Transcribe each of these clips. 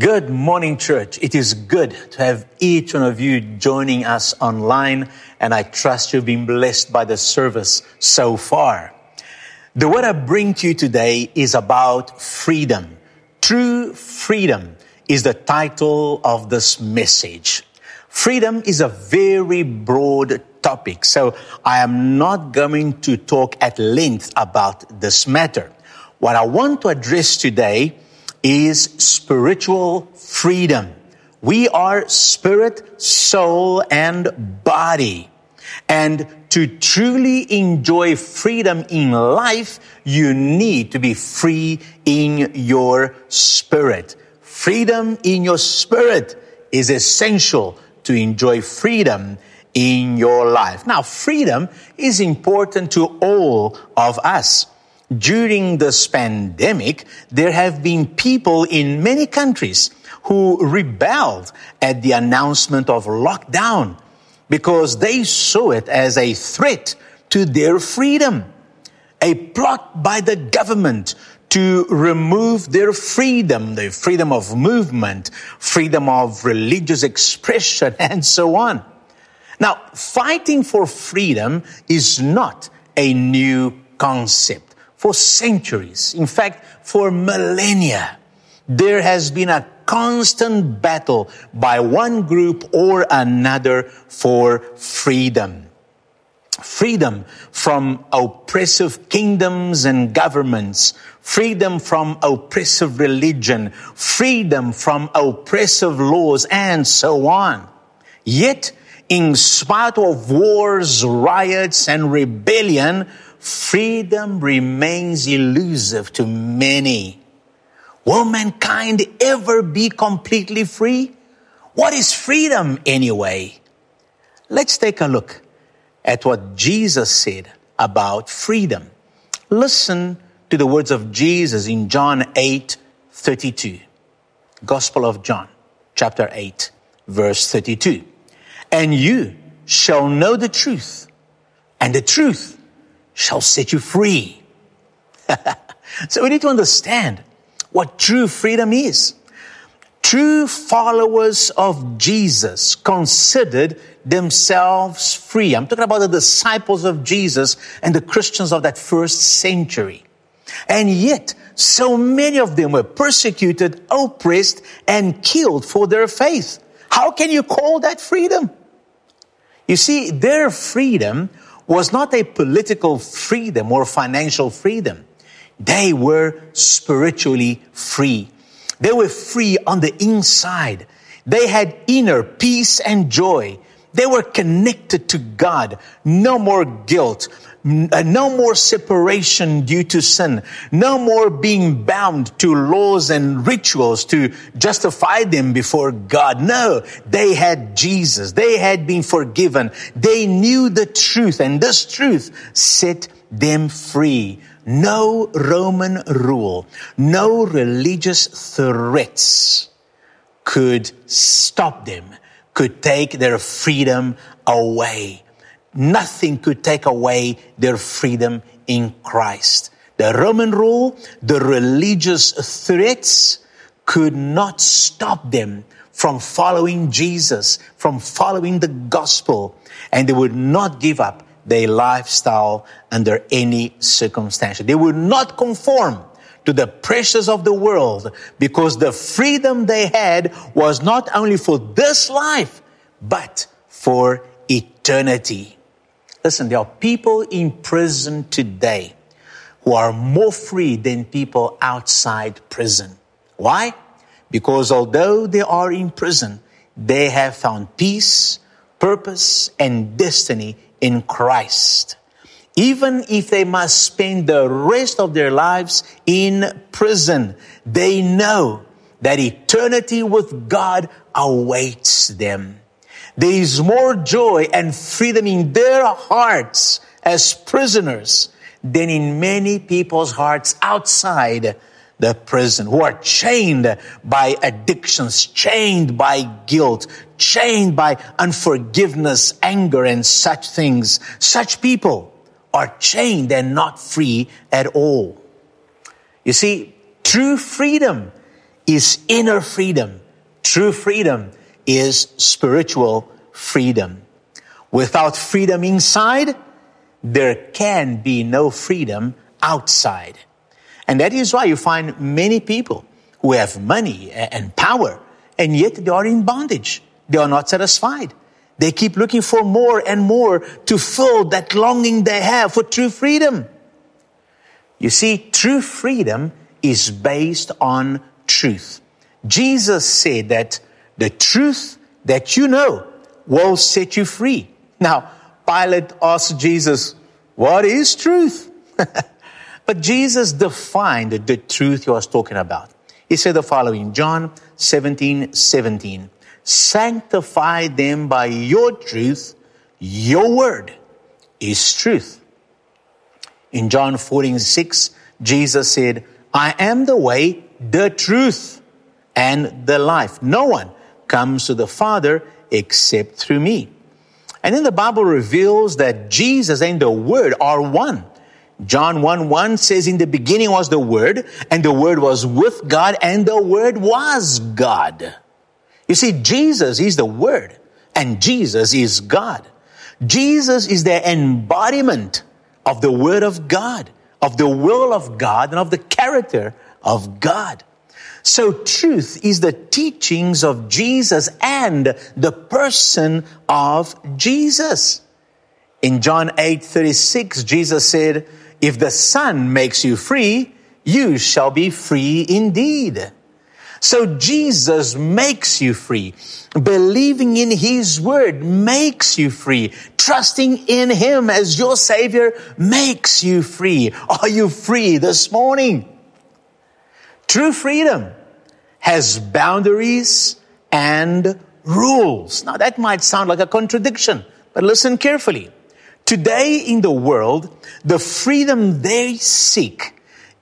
Good morning, church. It is good to have each one of you joining us online, and I trust you've been blessed by the service so far. The word I bring to you today is about freedom. True freedom is the title of this message. Freedom is a very broad topic, so I am not going to talk at length about this matter. What I want to address today is spiritual freedom. We are spirit, soul, and body. And to truly enjoy freedom in life, you need to be free in your spirit. Freedom in your spirit is essential to enjoy freedom in your life. Now, freedom is important to all of us during this pandemic, there have been people in many countries who rebelled at the announcement of lockdown because they saw it as a threat to their freedom. A plot by the government to remove their freedom, their freedom of movement, freedom of religious expression, and so on. Now, fighting for freedom is not a new concept for centuries, in fact, for millennia. There has been a constant battle by one group or another for freedom. Freedom from oppressive kingdoms and governments, freedom from oppressive religion, freedom from oppressive laws, and so on. Yet, in spite of wars, riots, and rebellion, freedom remains elusive to many. Will mankind ever be completely free? What is freedom anyway? Let's take a look at what Jesus said about freedom. Listen to the words of Jesus in John 8 32. Gospel of John, chapter 8, verse 32. And you shall know the truth, and the truth shall set you free. so we need to understand what true freedom is. True followers of Jesus considered themselves free. I'm talking about the disciples of Jesus and the Christians of that first century. And yet, so many of them were persecuted, oppressed, and killed for their faith. How can you call that freedom? You see, their freedom was not a political freedom or financial freedom. They were spiritually free. They were free on the inside. They had inner peace and joy. They were connected to God. No more guilt. No more separation due to sin. No more being bound to laws and rituals to justify them before God. No, they had Jesus. They had been forgiven. They knew the truth and this truth set them free. No Roman rule, no religious threats could stop them, could take their freedom away. Nothing could take away their freedom in Christ. The Roman rule, the religious threats could not stop them from following Jesus, from following the gospel, and they would not give up their lifestyle under any circumstance. They would not conform to the pressures of the world because the freedom they had was not only for this life, but for eternity. Listen, there are people in prison today who are more free than people outside prison. Why? Because although they are in prison, they have found peace, purpose, and destiny in Christ. Even if they must spend the rest of their lives in prison, they know that eternity with God awaits them. There is more joy and freedom in their hearts as prisoners than in many people's hearts outside the prison who are chained by addictions, chained by guilt, chained by unforgiveness, anger, and such things. Such people are chained and not free at all. You see, true freedom is inner freedom. True freedom is spiritual freedom. Without freedom inside, there can be no freedom outside. And that is why you find many people who have money and power, and yet they are in bondage. They are not satisfied. They keep looking for more and more to fill that longing they have for true freedom. You see, true freedom is based on truth. Jesus said that the truth that you know will set you free. Now, Pilate asked Jesus, what is truth? but Jesus defined the truth he was talking about. He said the following, John 17, 17, sanctify them by your truth. Your word is truth. In John 14, 6, Jesus said, I am the way, the truth, and the life. No one comes to the Father except through me. And then the Bible reveals that Jesus and the Word are one. John 1 1 says, In the beginning was the Word, and the Word was with God, and the Word was God. You see, Jesus is the Word, and Jesus is God. Jesus is the embodiment of the Word of God, of the will of God, and of the character of God. So truth is the teachings of Jesus and the person of Jesus. In John 8 36, Jesus said, If the Son makes you free, you shall be free indeed. So Jesus makes you free. Believing in His Word makes you free. Trusting in Him as your Savior makes you free. Are you free this morning? True freedom has boundaries and rules. Now that might sound like a contradiction, but listen carefully. Today in the world, the freedom they seek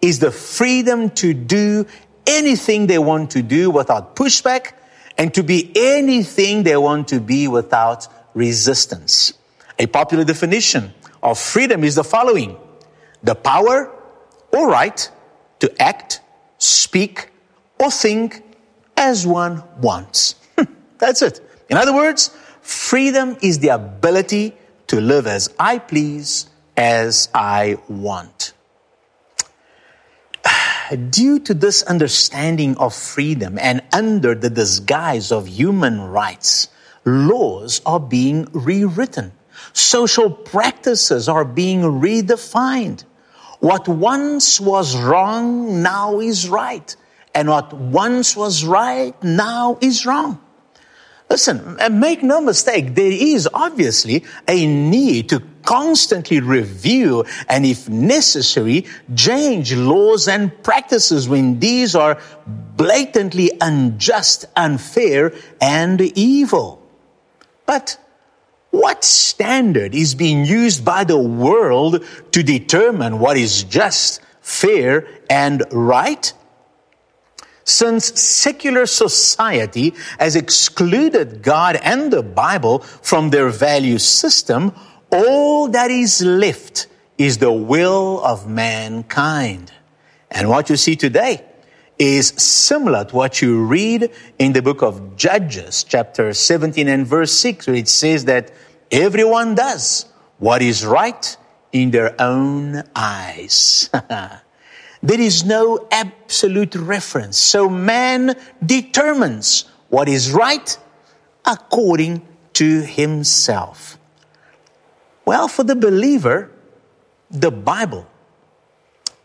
is the freedom to do anything they want to do without pushback and to be anything they want to be without resistance. A popular definition of freedom is the following. The power or right to act, speak, or think as one wants. That's it. In other words, freedom is the ability to live as I please, as I want. Due to this understanding of freedom and under the disguise of human rights, laws are being rewritten. Social practices are being redefined. What once was wrong now is right and what once was right now is wrong. Listen, and make no mistake, there is obviously a need to constantly review and if necessary, change laws and practices when these are blatantly unjust, unfair, and evil. But what standard is being used by the world to determine what is just, fair, and right? Since secular society has excluded God and the Bible from their value system, all that is left is the will of mankind. And what you see today is similar to what you read in the book of Judges, chapter 17 and verse 6, where it says that everyone does what is right in their own eyes. There is no absolute reference. So man determines what is right according to himself. Well, for the believer, the Bible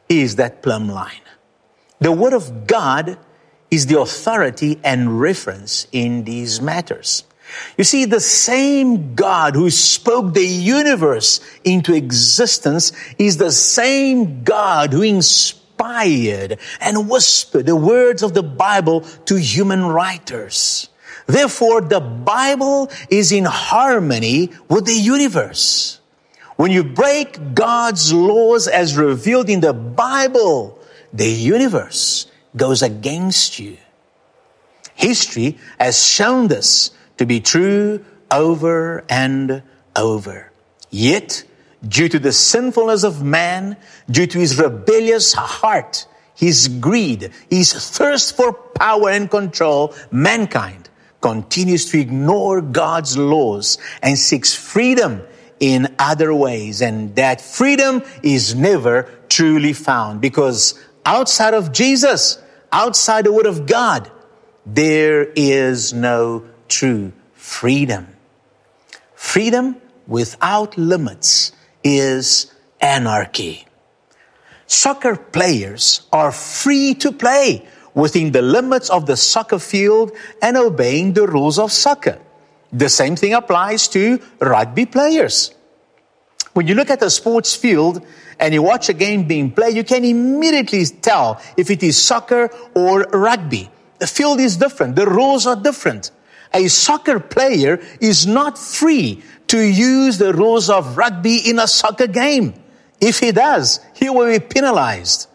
is that plumb line. The Word of God is the authority and reference in these matters. You see, the same God who spoke the universe into existence is the same God who inspired and whispered the words of the Bible to human writers. Therefore, the Bible is in harmony with the universe. When you break God's laws as revealed in the Bible, the universe goes against you. History has shown this to be true over and over. Yet, due to the sinfulness of man, due to his rebellious heart, his greed, his thirst for power and control, mankind continues to ignore God's laws and seeks freedom in other ways. And that freedom is never truly found because outside of Jesus, outside the Word of God, there is no true freedom. Freedom without limits is anarchy. Soccer players are free to play within the limits of the soccer field and obeying the rules of soccer. The same thing applies to rugby players. When you look at a sports field and you watch a game being played, you can immediately tell if it is soccer or rugby. The field is different. The rules are different. A soccer player is not free to use the rules of rugby in a soccer game. If he does, he will be penalized.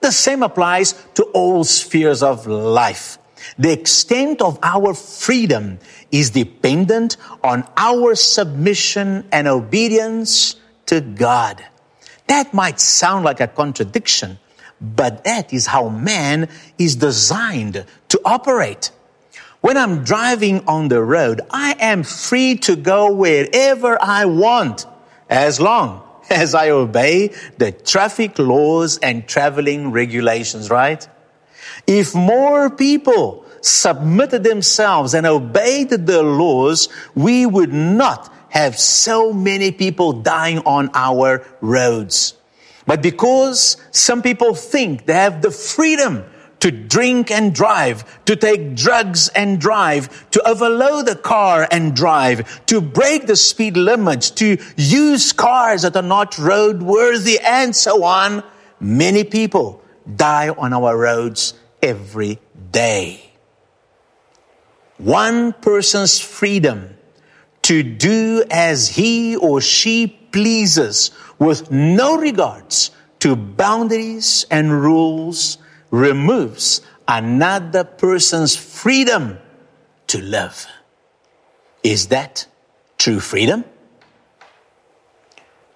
The same applies to all spheres of life. The extent of our freedom is dependent on our submission and obedience to God. That might sound like a contradiction, but that is how man is designed to operate. When I'm driving on the road, I am free to go wherever I want as long as I obey the traffic laws and traveling regulations, right? If more people submitted themselves and obeyed the laws, we would not have so many people dying on our roads. But because some people think they have the freedom to drink and drive, to take drugs and drive, to overload the car and drive, to break the speed limits, to use cars that are not roadworthy and so on. Many people die on our roads every day. One person's freedom to do as he or she pleases with no regards to boundaries and rules removes another person's freedom to love. Is that true freedom?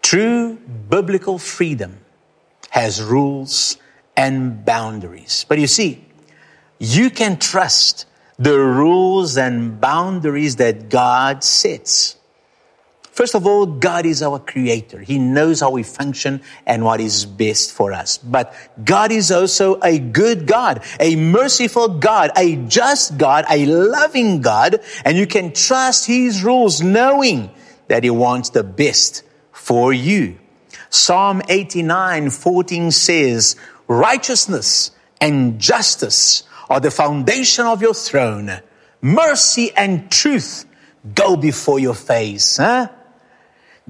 True biblical freedom has rules and boundaries. But you see, you can trust the rules and boundaries that God sets. First of all, God is our creator. He knows how we function and what is best for us. But God is also a good God, a merciful God, a just God, a loving God, and you can trust His rules knowing that He wants the best for you. Psalm 89, 14 says, righteousness and justice are the foundation of your throne. Mercy and truth go before your face. Huh?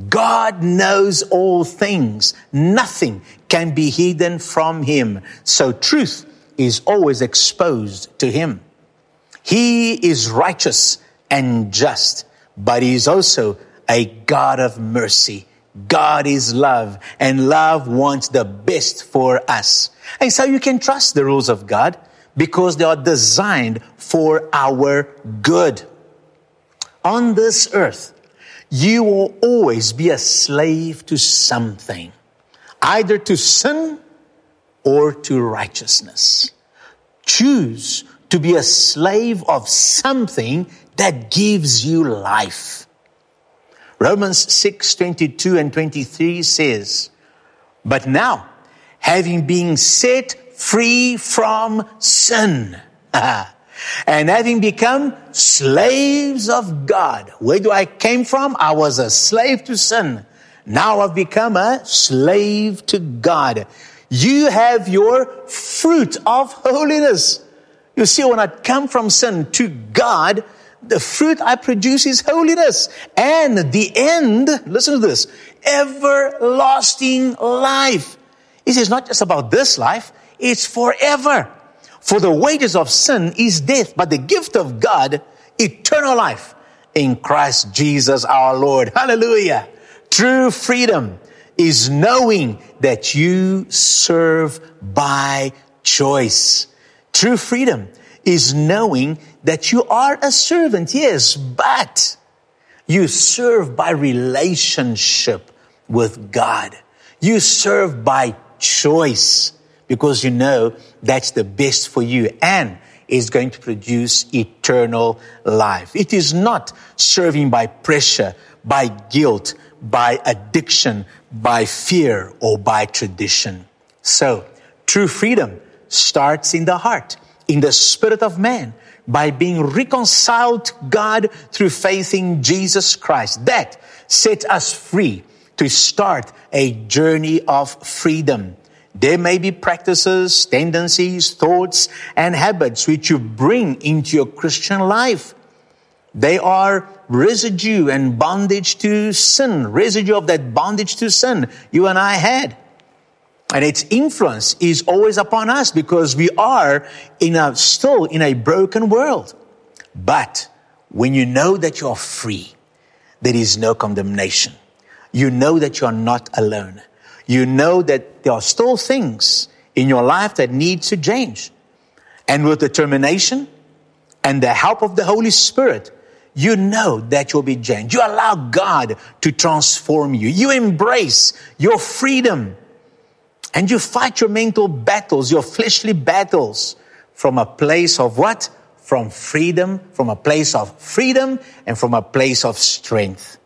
God knows all things. Nothing can be hidden from him. So truth is always exposed to him. He is righteous and just, but he is also a God of mercy. God is love and love wants the best for us. And so you can trust the rules of God because they are designed for our good. On this earth, you will always be a slave to something, either to sin or to righteousness. Choose to be a slave of something that gives you life. Romans 6, 22 and 23 says, But now, having been set free from sin, and having become slaves of God. Where do I came from? I was a slave to sin. Now I've become a slave to God. You have your fruit of holiness. You see, when I come from sin to God, the fruit I produce is holiness. And the end, listen to this, everlasting life. He says not just about this life, it's forever. For the wages of sin is death, but the gift of God, eternal life in Christ Jesus our Lord. Hallelujah. True freedom is knowing that you serve by choice. True freedom is knowing that you are a servant, yes, but you serve by relationship with God. You serve by choice because you know that's the best for you and is going to produce eternal life. It is not serving by pressure, by guilt, by addiction, by fear, or by tradition. So, true freedom starts in the heart, in the spirit of man, by being reconciled to God through faith in Jesus Christ. That sets us free to start a journey of freedom. There may be practices, tendencies, thoughts, and habits which you bring into your Christian life. They are residue and bondage to sin, residue of that bondage to sin you and I had. And its influence is always upon us because we are in a, still in a broken world. But when you know that you're free, there is no condemnation. You know that you're not alone. You know that there are still things in your life that need to change. And with determination and the help of the Holy Spirit, you know that you'll be changed. You allow God to transform you. You embrace your freedom and you fight your mental battles, your fleshly battles from a place of what? From freedom, from a place of freedom and from a place of strength.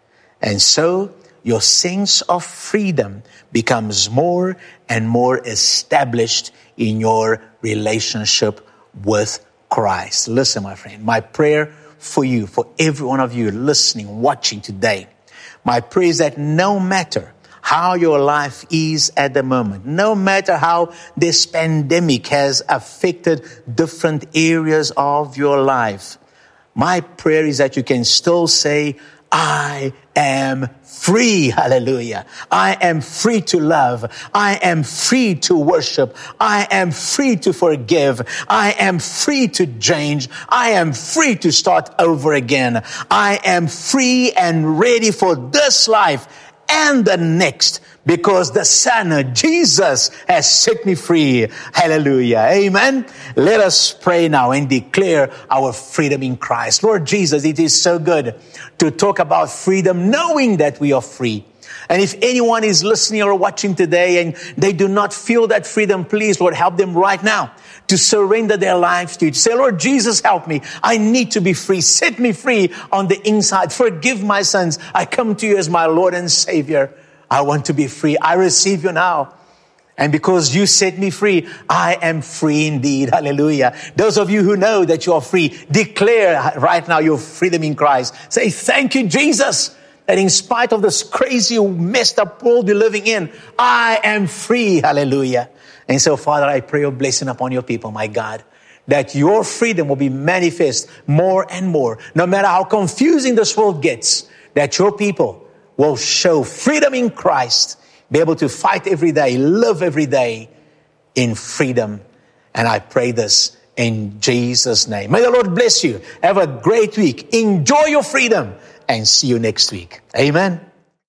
And so your sense of freedom becomes more and more established in your relationship with Christ. Listen, my friend, my prayer for you, for every one of you listening, watching today. My prayer is that no matter how your life is at the moment, no matter how this pandemic has affected different areas of your life, my prayer is that you can still say, I am free. Hallelujah. I am free to love. I am free to worship. I am free to forgive. I am free to change. I am free to start over again. I am free and ready for this life and the next because the Son, Jesus, has set me free. Hallelujah. Amen. Let us pray now and declare our freedom in Christ. Lord Jesus, it is so good to talk about freedom knowing that we are free. And if anyone is listening or watching today and they do not feel that freedom, please, Lord, help them right now to surrender their lives to you. Say, Lord Jesus, help me. I need to be free. Set me free on the inside. Forgive my sins. I come to you as my Lord and Savior. I want to be free. I receive you now. And because you set me free, I am free indeed. Hallelujah. Those of you who know that you are free, declare right now your freedom in Christ. Say, thank you, Jesus, that in spite of this crazy, messed up world we're living in, I am free. Hallelujah. And so, Father, I pray your blessing upon your people, my God that your freedom will be manifest more and more. No matter how confusing this world gets, that your people will show freedom in Christ, be able to fight every day, live every day in freedom. And I pray this in Jesus' name. May the Lord bless you. Have a great week. Enjoy your freedom and see you next week. Amen.